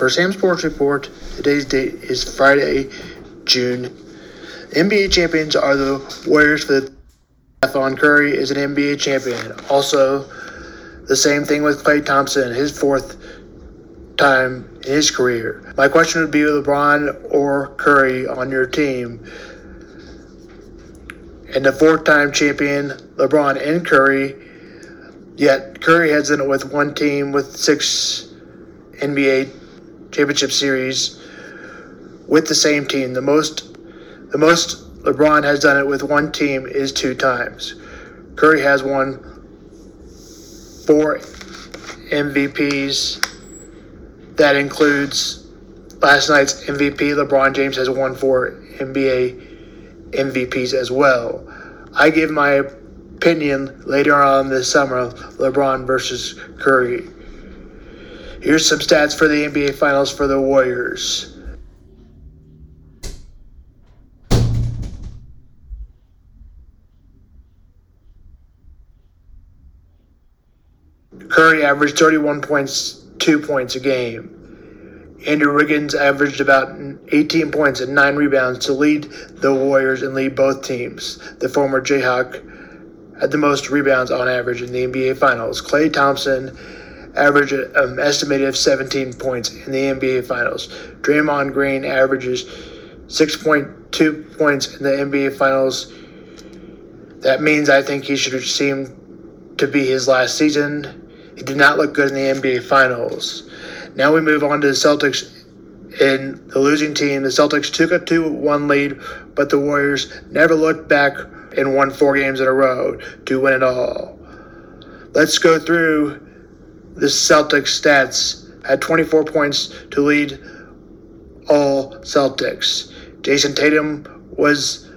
For Sam Sports Report, today's date is Friday, June. NBA champions are the Warriors for the Stephen Curry is an NBA champion. Also, the same thing with Klay Thompson, his fourth time in his career. My question would be LeBron or Curry on your team. And the fourth time champion, LeBron and Curry. Yet Curry has done it with one team with six NBA championship series with the same team. The most the most LeBron has done it with one team is two times. Curry has won four MVPs. That includes last night's MVP. LeBron James has won four NBA MVPs as well. I give my opinion later on this summer LeBron versus Curry. Here's some stats for the NBA Finals for the Warriors. Curry averaged 31 points, 2 points a game. Andrew Wiggins averaged about 18 points and 9 rebounds to lead the Warriors and lead both teams. The former Jayhawk had the most rebounds on average in the NBA Finals. Klay Thompson averaged an estimated of 17 points in the NBA Finals. Draymond Green averages 6.2 points in the NBA Finals. That means I think he should seem to be his last season. He did not look good in the NBA Finals. Now we move on to the Celtics. In the losing team, the Celtics took a 2 1 lead, but the Warriors never looked back and won four games in a row to win it all. Let's go through the Celtics stats. Had 24 points to lead all Celtics. Jayson Tatum was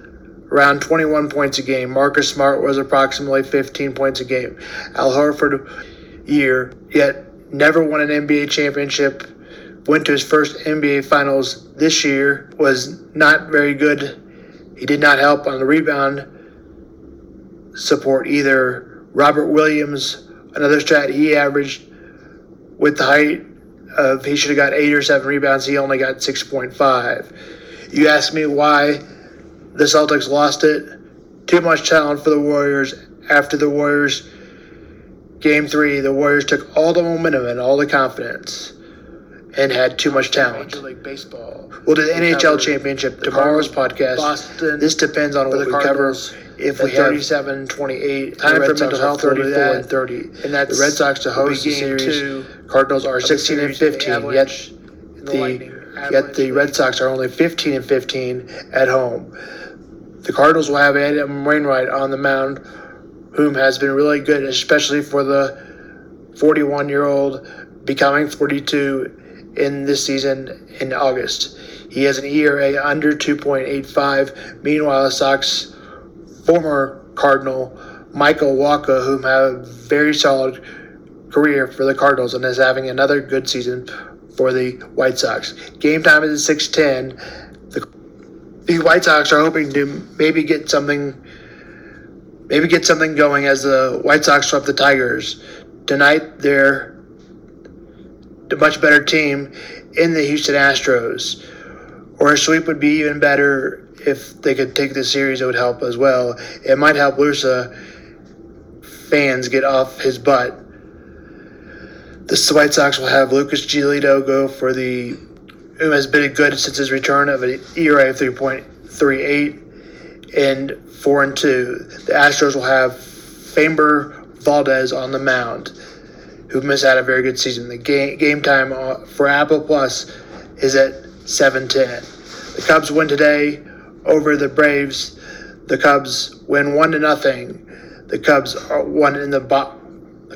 around 21 points a game. Marcus Smart was approximately 15 points a game. Al Horford year, yet never won an NBA championship. Went to his first NBA Finals this year. Was not very good. He did not help on the rebound support either. Robert Williams, another stat he averaged with the height of he should have got eight or seven rebounds. He only got six point five. You ask me why the Celtics lost it. Too much talent for the Warriors. After the Warriors Game three, the Warriors took all the momentum and all the confidence and had too much talent. Major League Baseball. We'll do the NHL championship tomorrow's podcast. Boston. This depends on what we cover. If we have 37 28, time for mental health 34 and 30. And that's the Red Sox to host the series. Two Cardinals are 16 and 15, yet the yet the Red Sox are only 15 and 15 at home. The Cardinals will have Adam Wainwright on the mound whom has been really good, especially for the 41 year old becoming 42 in this season in August. He has an ERA under 2.85. Meanwhile, the Sox former Cardinal Michael Wacha, who had a very solid career for the Cardinals and is having another good season for the White Sox. Game time is at 6:10. The, the White Sox are hoping to maybe get something maybe get something going as the White Sox swept the Tigers. Tonight, they're a much better team in the Houston Astros. Or a sweep would be even better if they could take the series, it would help as well. It might help Lusa fans get off his butt. The White Sox will have Lucas Giolito go for the, who has been good since his return of an ERA of 3.38 and four and two. The Astros will have Framber Valdez on the mound, who missed out a very good season. The game game time uh, for Apple Plus is at seven ten. The Cubs win today over the Braves. The Cubs win one to nothing. The Cubs one in the bottom.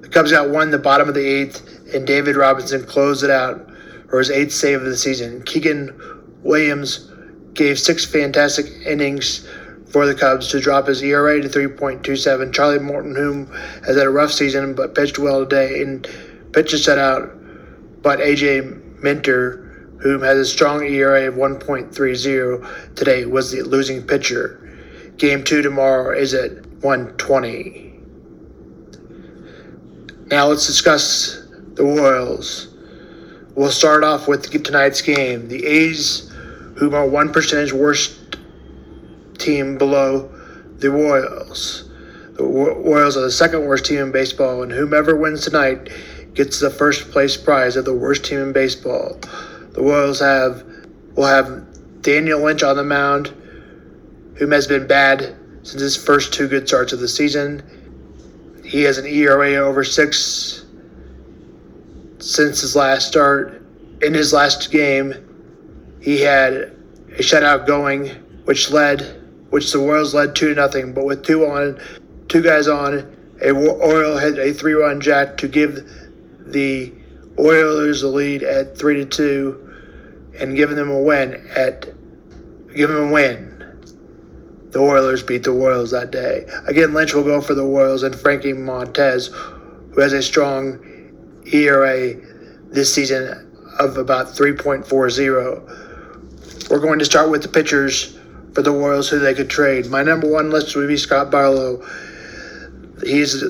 The Cubs got one in the bottom of the eighth, and David Robertson closed it out for his eighth save of the season. Keegan Williams gave six fantastic innings for the Cubs to drop his ERA to 3.27. Charlie Morton, whom has had a rough season but pitched well today, and pitched a shutout. But AJ Minter, whom has a strong ERA of 1.30 today, was the losing pitcher. Game two tomorrow is at 120. Now let's discuss the Royals. We'll start off with tonight's game. The A's, who are one percentage worst team below the Royals. The Royals are the second worst team in baseball, and whomever wins tonight gets the first place prize of the worst team in baseball. The Royals have will have Daniel Lynch on the mound, whom has been bad since his first two good starts of the season. He has an ERA over six since his last start. In his last game, he had a shutout going, which led, which the Royals led two to nothing. But with two on, two guys on, a Oriole hit a three-run jack to give the Oilers the lead at three to two, and giving them a win at, give them a win. The Oilers beat the Royals that day. Again, Lynch will go for the Royals and Frankie Montas, who has a strong ERA this season of about 3.40. We're going to start with the pitchers for the Royals who they could trade. My number one list would be Scott Barlow. He's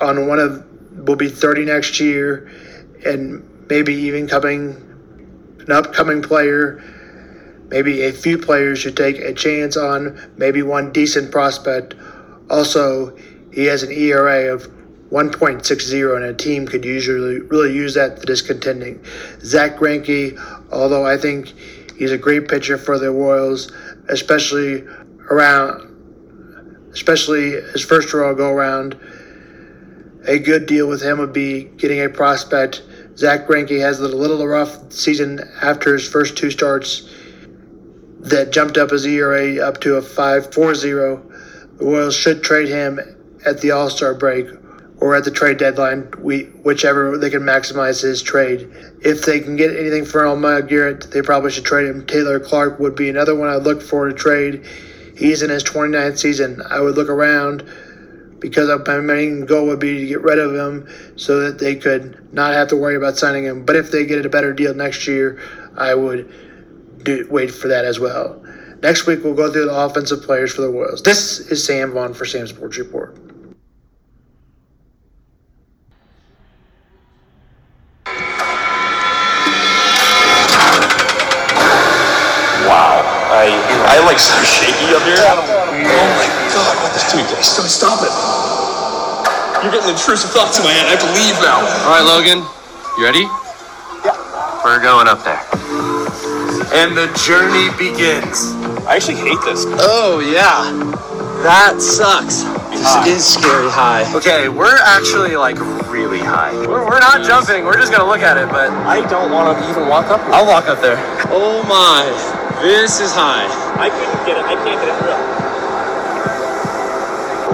on one of will be 30 next year, and maybe even coming an upcoming player. Maybe a few players should take a chance on maybe one decent prospect. Also, he has an ERA of 1.60, and a team could usually really use that that is contending. Zack Greinke, although I think he's a great pitcher for the Royals, especially around, especially his first row go around. A good deal with him would be getting a prospect. Zack Greinke has a little rough season after his first two starts that jumped up his ERA up to a 5.40. The Royals should trade him at the All Star break or at the trade deadline, we whichever they can maximize his trade. If they can get anything for Elma Garrett, they probably should trade him. Taylor Clarke would be another one I'd look for to trade. He's in his 29th season. I would look around because my main goal would be to get rid of him so that they could not have to worry about signing him. But if they get a better deal next year, I would do, wait for that as well. Next week, we'll go through the offensive players for the Royals. This is Sam Vaughn for Sam Sports Report. What the dude? Stop, stop it. You're getting intrusive thoughts in my head. I have to leave now. All right, Logan. You ready? Yeah. We're going up there. And the journey begins. I actually hate this. Oh yeah. That sucks. This High. is scary high. Okay, we're actually like really high. We're, we're not jumping. We're just gonna look at it, but I don't want to even walk up here. I'll walk up there. Oh my. This is high. I couldn't get it. I can't get it through.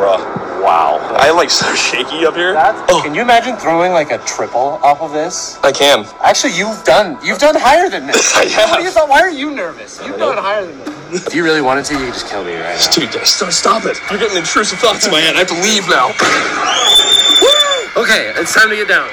Bruh. Wow. I like so shaky up here. Oh. Can you imagine throwing like a triple off of this? I can. Actually, you've done you've done higher than this. I have. What do you thought? Why are you nervous? You've done higher than this. If you really wanted to, you could just kill me right now. Dude, stop, stop it. You're getting intrusive thoughts in my head. I have to leave now. Okay, it's time to get down.